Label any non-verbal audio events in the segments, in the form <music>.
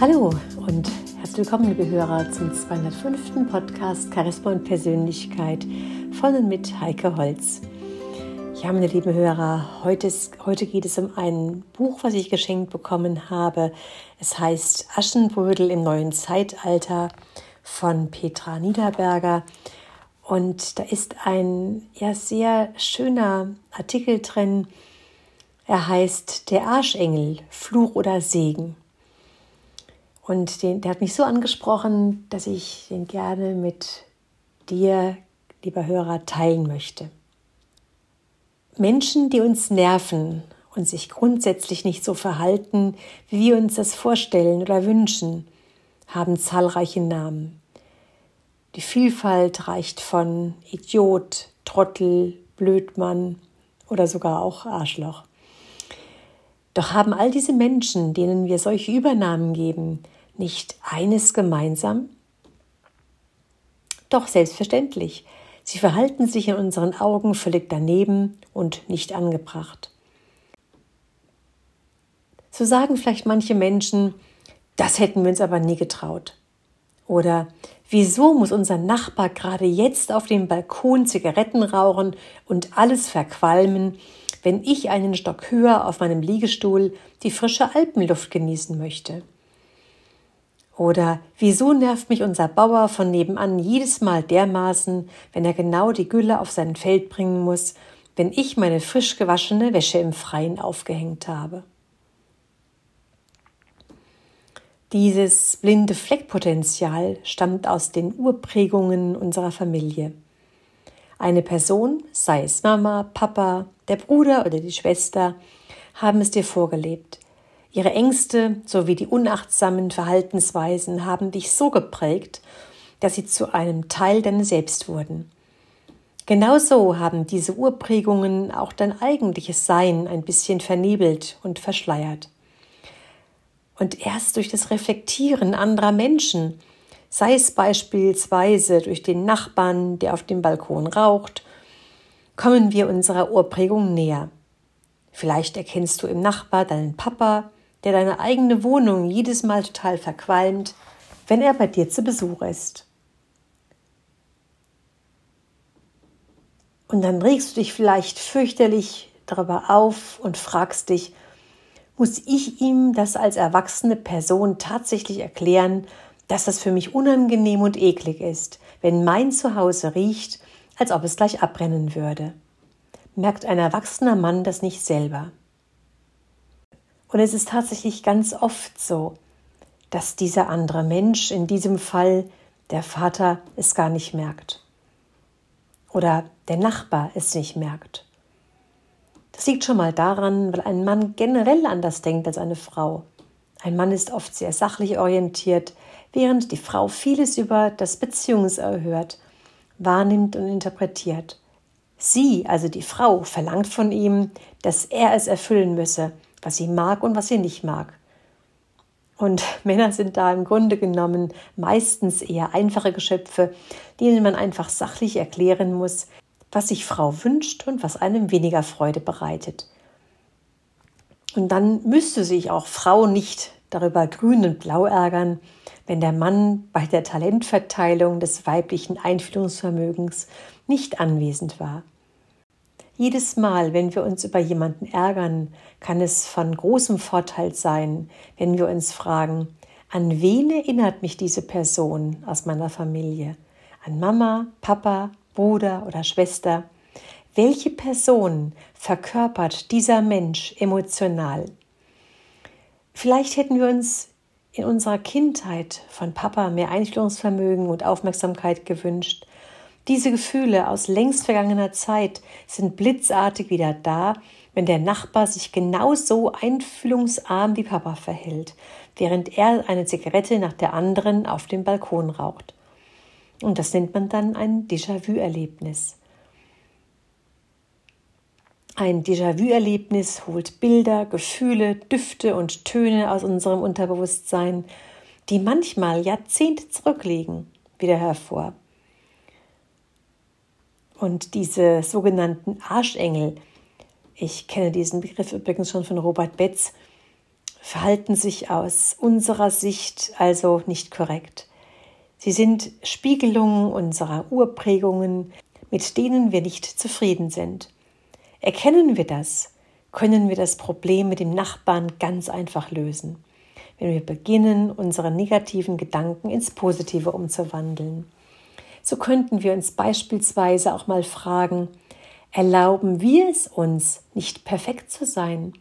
Hallo und herzlich willkommen, liebe Hörer, zum 205. Podcast Charisma und Persönlichkeit von und mit Heike Holz. Ja, meine lieben Hörer, heute, ist, heute geht es um ein Buch, was ich geschenkt bekommen habe. Es heißt Aschenbrödel im neuen Zeitalter von Petra Niederberger. Und da ist ein ja, sehr schöner Artikel drin. Er heißt Der Arschengel, Fluch oder Segen. Und den, der hat mich so angesprochen, dass ich den gerne mit dir, lieber Hörer, teilen möchte. Menschen, die uns nerven und sich grundsätzlich nicht so verhalten, wie wir uns das vorstellen oder wünschen, haben zahlreiche Namen. Die Vielfalt reicht von Idiot, Trottel, Blödmann oder sogar auch Arschloch. Doch haben all diese Menschen, denen wir solche Übernahmen geben, nicht eines gemeinsam? Doch selbstverständlich. Sie verhalten sich in unseren Augen völlig daneben und nicht angebracht. So sagen vielleicht manche Menschen, das hätten wir uns aber nie getraut. Oder wieso muss unser Nachbar gerade jetzt auf dem Balkon Zigaretten rauchen und alles verqualmen, wenn ich einen Stock höher auf meinem Liegestuhl die frische Alpenluft genießen möchte? Oder wieso nervt mich unser Bauer von nebenan jedes Mal dermaßen, wenn er genau die Gülle auf sein Feld bringen muss, wenn ich meine frisch gewaschene Wäsche im Freien aufgehängt habe? Dieses blinde Fleckpotenzial stammt aus den Urprägungen unserer Familie. Eine Person, sei es Mama, Papa, der Bruder oder die Schwester, haben es dir vorgelebt. Ihre Ängste sowie die unachtsamen Verhaltensweisen haben dich so geprägt, dass sie zu einem Teil deines Selbst wurden. Genauso haben diese Urprägungen auch dein eigentliches Sein ein bisschen vernebelt und verschleiert. Und erst durch das Reflektieren anderer Menschen, sei es beispielsweise durch den Nachbarn, der auf dem Balkon raucht, kommen wir unserer Urprägung näher. Vielleicht erkennst du im Nachbar deinen Papa, der deine eigene Wohnung jedes Mal total verqualmt, wenn er bei dir zu Besuch ist. Und dann regst du dich vielleicht fürchterlich darüber auf und fragst dich, muss ich ihm das als erwachsene Person tatsächlich erklären, dass das für mich unangenehm und eklig ist, wenn mein Zuhause riecht, als ob es gleich abbrennen würde? Merkt ein erwachsener Mann das nicht selber? Und es ist tatsächlich ganz oft so, dass dieser andere Mensch, in diesem Fall der Vater, es gar nicht merkt. Oder der Nachbar es nicht merkt. Das liegt schon mal daran, weil ein Mann generell anders denkt als eine Frau. Ein Mann ist oft sehr sachlich orientiert, während die Frau vieles über das Beziehungserhört wahrnimmt und interpretiert. Sie, also die Frau, verlangt von ihm, dass er es erfüllen müsse, was sie mag und was sie nicht mag. Und <laughs> Männer sind da im Grunde genommen meistens eher einfache Geschöpfe, denen man einfach sachlich erklären muss, was sich Frau wünscht und was einem weniger Freude bereitet. Und dann müsste sich auch Frau nicht darüber grün und blau ärgern, wenn der Mann bei der Talentverteilung des weiblichen Einfühlungsvermögens nicht anwesend war. Jedes Mal, wenn wir uns über jemanden ärgern, kann es von großem Vorteil sein, wenn wir uns fragen, an wen erinnert mich diese Person aus meiner Familie? An Mama, Papa, Bruder oder Schwester? Welche Person verkörpert dieser Mensch emotional? Vielleicht hätten wir uns in unserer Kindheit von Papa mehr Einfühlungsvermögen und Aufmerksamkeit gewünscht, diese Gefühle aus längst vergangener Zeit sind blitzartig wieder da, wenn der Nachbar sich genauso einfühlungsarm wie Papa verhält, während er eine Zigarette nach der anderen auf dem Balkon raucht. Und das nennt man dann ein Déjà-vu-Erlebnis. Ein Déjà-vu-Erlebnis holt Bilder, Gefühle, Düfte und Töne aus unserem Unterbewusstsein, die manchmal Jahrzehnte zurückliegen, wieder hervor. Und diese sogenannten Arschengel, ich kenne diesen Begriff übrigens schon von Robert Betz, verhalten sich aus unserer Sicht also nicht korrekt. Sie sind Spiegelungen unserer Urprägungen, mit denen wir nicht zufrieden sind. Erkennen wir das, können wir das Problem mit dem Nachbarn ganz einfach lösen, wenn wir beginnen, unsere negativen Gedanken ins Positive umzuwandeln. So könnten wir uns beispielsweise auch mal fragen, erlauben wir es uns, nicht perfekt zu sein?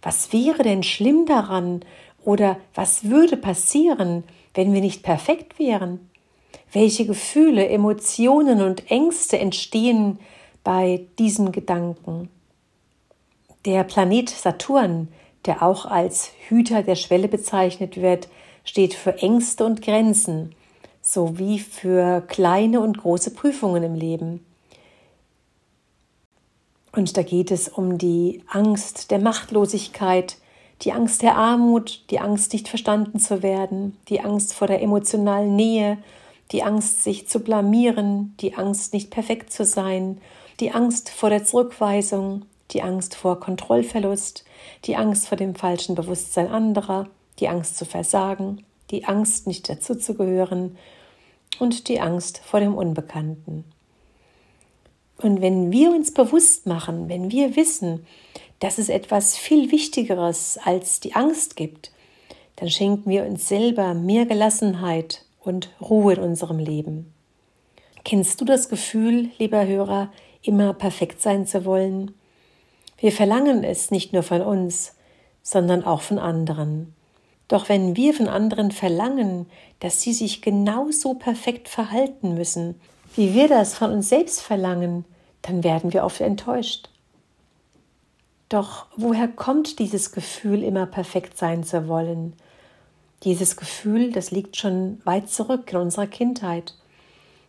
Was wäre denn schlimm daran oder was würde passieren, wenn wir nicht perfekt wären? Welche Gefühle, Emotionen und Ängste entstehen bei diesen Gedanken? Der Planet Saturn, der auch als Hüter der Schwelle bezeichnet wird, steht für Ängste und Grenzen sowie für kleine und große Prüfungen im Leben. Und da geht es um die Angst der Machtlosigkeit, die Angst der Armut, die Angst, nicht verstanden zu werden, die Angst vor der emotionalen Nähe, die Angst, sich zu blamieren, die Angst, nicht perfekt zu sein, die Angst vor der Zurückweisung, die Angst vor Kontrollverlust, die Angst vor dem falschen Bewusstsein anderer, die Angst zu versagen, die Angst, nicht dazuzugehören und die Angst vor dem Unbekannten. Und wenn wir uns bewusst machen, wenn wir wissen, dass es etwas viel Wichtigeres als die Angst gibt, dann schenken wir uns selber mehr Gelassenheit und Ruhe in unserem Leben. Kennst du das Gefühl, lieber Hörer, immer perfekt sein zu wollen? Wir verlangen es nicht nur von uns, sondern auch von anderen. Doch wenn wir von anderen verlangen, dass sie sich genauso perfekt verhalten müssen, wie wir das von uns selbst verlangen, dann werden wir oft enttäuscht. Doch woher kommt dieses Gefühl, immer perfekt sein zu wollen? Dieses Gefühl, das liegt schon weit zurück in unserer Kindheit.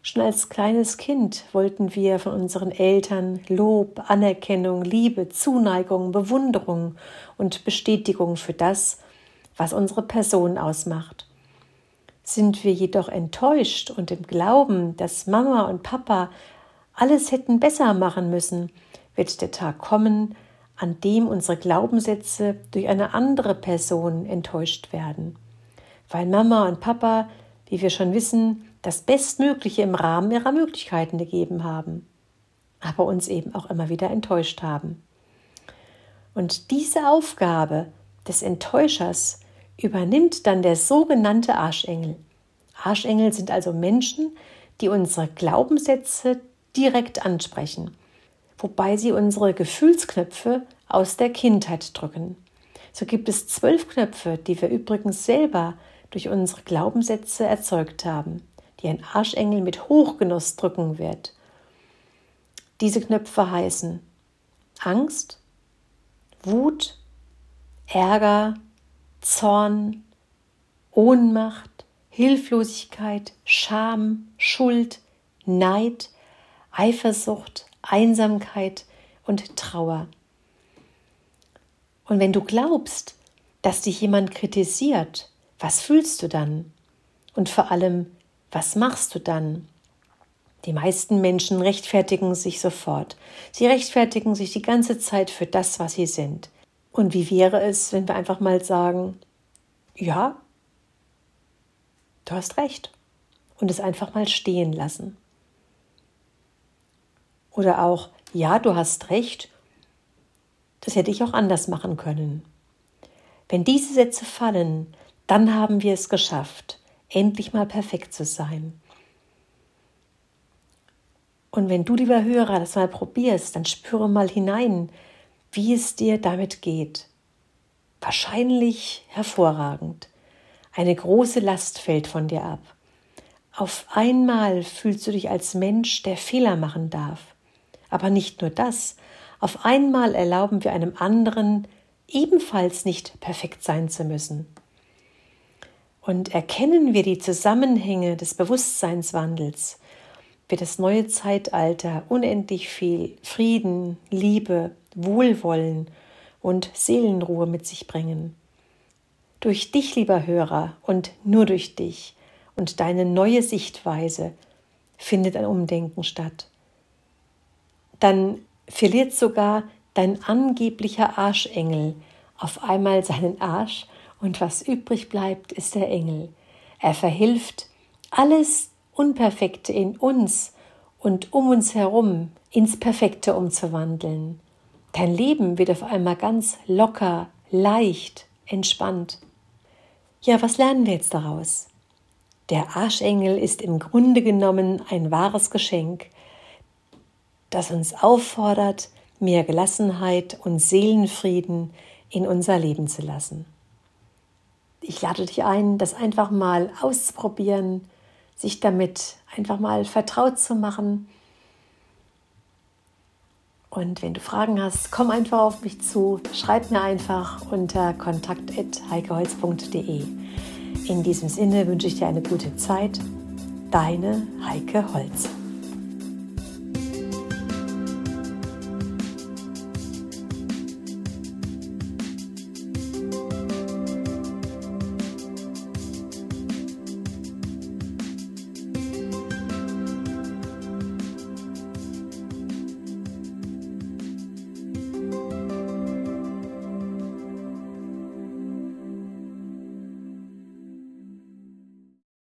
Schon als kleines Kind wollten wir von unseren Eltern Lob, Anerkennung, Liebe, Zuneigung, Bewunderung und Bestätigung für das, was unsere Person ausmacht. Sind wir jedoch enttäuscht und im Glauben, dass Mama und Papa alles hätten besser machen müssen, wird der Tag kommen, an dem unsere Glaubenssätze durch eine andere Person enttäuscht werden. Weil Mama und Papa, wie wir schon wissen, das Bestmögliche im Rahmen ihrer Möglichkeiten gegeben haben, aber uns eben auch immer wieder enttäuscht haben. Und diese Aufgabe des Enttäuschers übernimmt dann der sogenannte Arschengel. Arschengel sind also Menschen, die unsere Glaubenssätze direkt ansprechen, wobei sie unsere Gefühlsknöpfe aus der Kindheit drücken. So gibt es zwölf Knöpfe, die wir übrigens selber durch unsere Glaubenssätze erzeugt haben, die ein Arschengel mit Hochgenuss drücken wird. Diese Knöpfe heißen Angst, Wut, Ärger, Zorn, Ohnmacht, Hilflosigkeit, Scham, Schuld, Neid, Eifersucht, Einsamkeit und Trauer. Und wenn du glaubst, dass dich jemand kritisiert, was fühlst du dann? Und vor allem, was machst du dann? Die meisten Menschen rechtfertigen sich sofort. Sie rechtfertigen sich die ganze Zeit für das, was sie sind. Und wie wäre es, wenn wir einfach mal sagen, ja, du hast recht und es einfach mal stehen lassen. Oder auch, ja, du hast recht, das hätte ich auch anders machen können. Wenn diese Sätze fallen, dann haben wir es geschafft, endlich mal perfekt zu sein. Und wenn du, lieber Hörer, das mal probierst, dann spüre mal hinein, wie es dir damit geht. Wahrscheinlich hervorragend. Eine große Last fällt von dir ab. Auf einmal fühlst du dich als Mensch, der Fehler machen darf. Aber nicht nur das, auf einmal erlauben wir einem anderen ebenfalls nicht perfekt sein zu müssen. Und erkennen wir die Zusammenhänge des Bewusstseinswandels, wird das neue Zeitalter unendlich viel Frieden, Liebe, Wohlwollen und Seelenruhe mit sich bringen. Durch dich, lieber Hörer, und nur durch dich und deine neue Sichtweise findet ein Umdenken statt. Dann verliert sogar dein angeblicher Arschengel auf einmal seinen Arsch und was übrig bleibt, ist der Engel. Er verhilft, alles Unperfekte in uns und um uns herum ins Perfekte umzuwandeln. Dein Leben wird auf einmal ganz locker, leicht, entspannt. Ja, was lernen wir jetzt daraus? Der Arschengel ist im Grunde genommen ein wahres Geschenk, das uns auffordert, mehr Gelassenheit und Seelenfrieden in unser Leben zu lassen. Ich lade dich ein, das einfach mal auszuprobieren, sich damit einfach mal vertraut zu machen. Und wenn du Fragen hast, komm einfach auf mich zu, schreib mir einfach unter kontakt.heikeholz.de. In diesem Sinne wünsche ich dir eine gute Zeit. Deine Heike Holz.